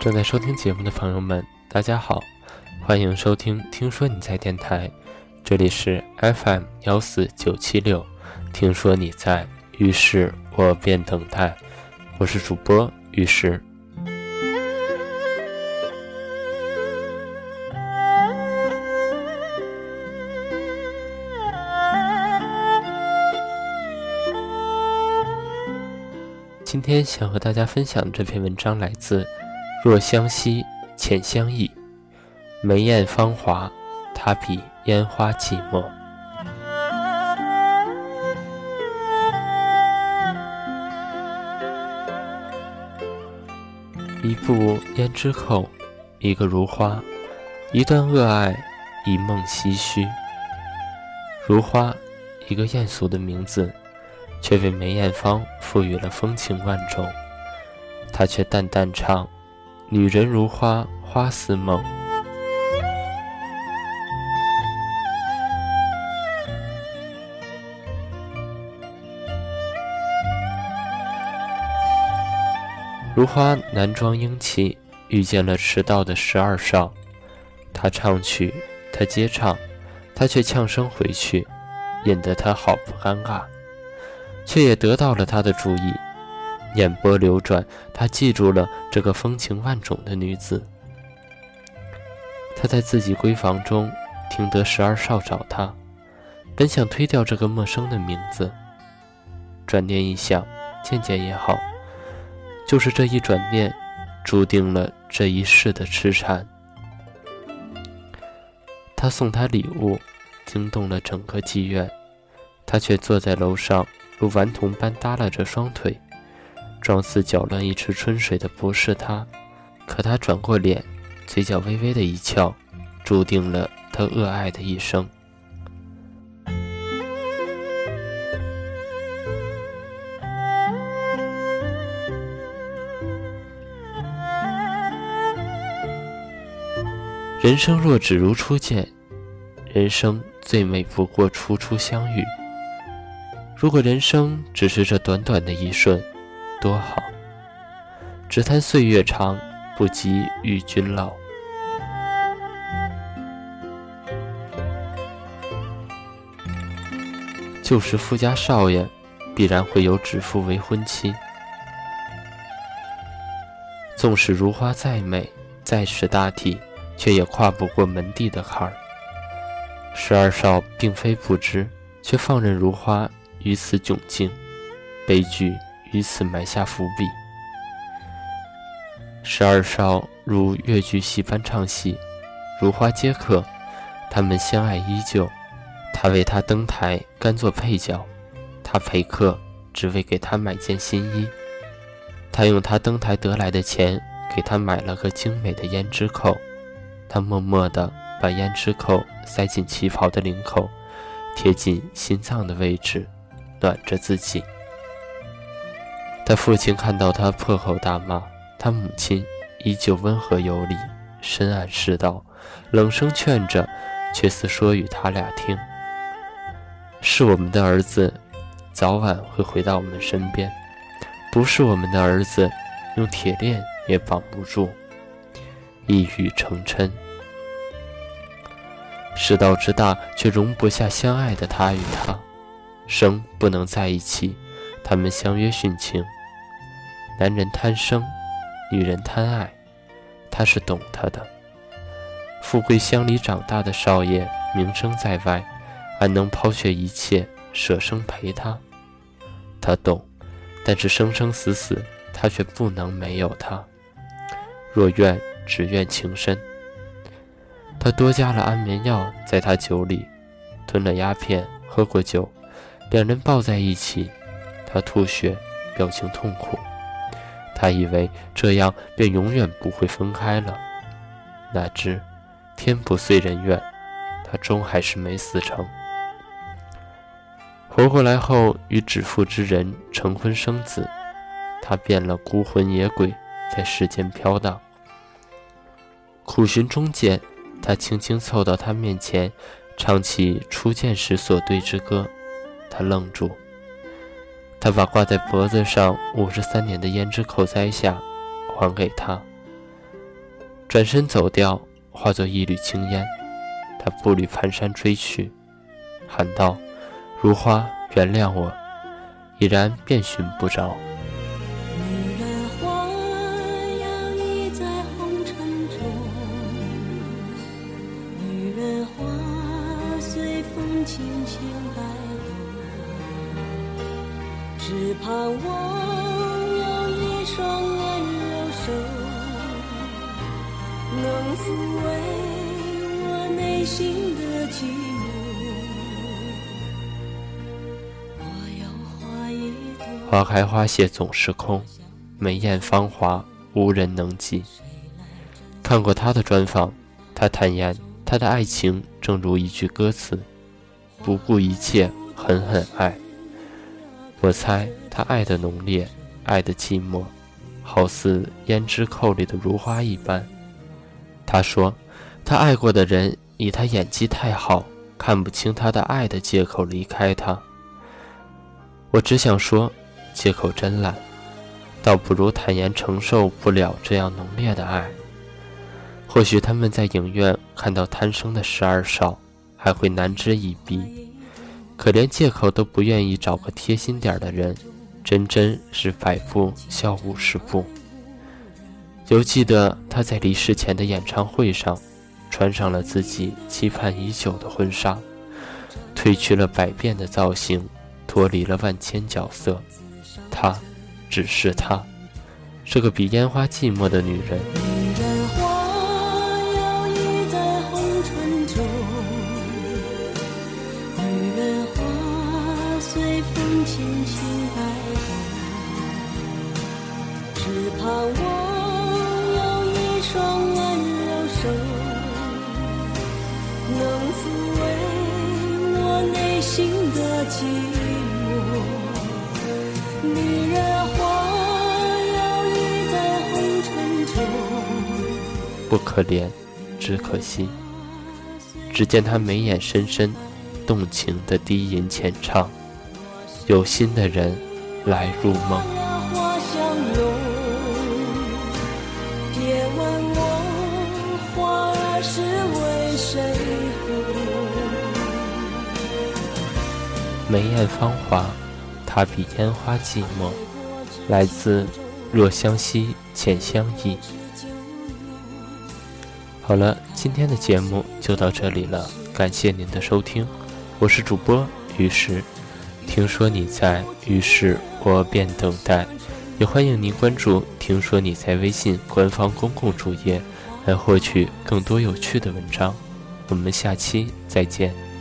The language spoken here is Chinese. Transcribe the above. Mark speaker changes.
Speaker 1: 正在收听节目的朋友们，大家好，欢迎收听《听说你在电台》，这里是 FM 幺四九七六。听说你在，于是我便等待。我是主播于是。今天想和大家分享的这篇文章来自。若相惜，浅相忆，梅艳芳华，他比烟花寂寞。一部胭脂扣，一个如花，一段恶爱，一梦唏嘘。如花，一个艳俗的名字，却为梅艳芳赋予了风情万种。她却淡淡唱。女人如花，花似梦。如花男装英气，遇见了迟到的十二少。他唱曲，他接唱，他却呛声回去，引得他好不尴尬，却也得到了他的注意。眼波流转，他记住了这个风情万种的女子。他在自己闺房中听得十二少找他，本想推掉这个陌生的名字，转念一想，见见也好。就是这一转念，注定了这一世的痴缠。他送她礼物，惊动了整个妓院，他却坐在楼上，如顽童般耷拉着双腿。状似搅乱一池春水的不是他，可他转过脸，嘴角微微的一翘，注定了他恶爱的一生。人生若只如初见，人生最美不过初初相遇。如果人生只是这短短的一瞬，多好！只叹岁月长，不及与君老。旧时富家少爷，必然会有指腹为婚妻。纵使如花再美，再识大体，却也跨不过门第的坎儿。十二少并非不知，却放任如花于此窘境，悲剧。于此埋下伏笔。十二少如越剧戏般唱戏，如花接客，他们相爱依旧。他为她登台，甘做配角；他陪客，只为给她买件新衣。他用他登台得来的钱，给她买了个精美的胭脂扣。他默默地把胭脂扣塞进旗袍的领口，贴近心脏的位置，暖着自己。他父亲看到他破口大骂，他母亲依旧温和有礼，深谙世道，冷声劝着，却似说与他俩听：“是我们的儿子，早晚会回到我们身边；不是我们的儿子，用铁链也绑不住。”一语成谶。世道之大，却容不下相爱的他与她，生不能在一起。他们相约殉情。男人贪生，女人贪爱，他是懂他的。富贵乡里长大的少爷，名声在外，安能抛却一切，舍生陪他？他懂，但是生生死死，他却不能没有他。若愿，只愿情深。他多加了安眠药在他酒里，吞了鸦片，喝过酒，两人抱在一起。他吐血，表情痛苦。他以为这样便永远不会分开了，哪知天不遂人愿，他终还是没死成。活过来后，与指腹之人成婚生子，他变了孤魂野鬼，在世间飘荡。苦寻中间，他轻轻凑到他面前，唱起初见时所对之歌。他愣住。他把挂在脖子上五十三年的胭脂扣摘下，还给他，转身走掉，化作一缕青烟。他步履蹒跚追去，喊道：“如花，原谅我。”已然遍寻不着。
Speaker 2: 只盼望有一双温柔手，能抚慰我内心的寂寞。
Speaker 1: 花开花谢总是空，梅艳芳华无人能及。看过他的专访，他坦言他的爱情正如一句歌词：不顾一切，狠狠爱。我猜他爱的浓烈，爱的寂寞，好似胭脂扣里的如花一般。他说，他爱过的人以他演技太好，看不清他的爱的借口离开他。我只想说，借口真烂，倒不如坦言承受不了这样浓烈的爱。或许他们在影院看到贪生的十二少，还会难之一逼。可连借口都不愿意找个贴心点的人，真真是百步笑五十步。犹记得他在离世前的演唱会上，穿上了自己期盼已久的婚纱，褪去了百变的造型，脱离了万千角色，她，只是她，是个比烟花寂寞的女人。不可怜，只可惜。只见他眉眼深深，动情的低吟浅唱，有心的人来入梦。梅艳芳华，它比烟花寂寞。来自若相惜，浅相忆。好了，今天的节目就到这里了，感谢您的收听，我是主播于是。听说你在，于是我便等待。也欢迎您关注“听说你在”微信官方公共主页，来获取更多有趣的文章。我们下期再见。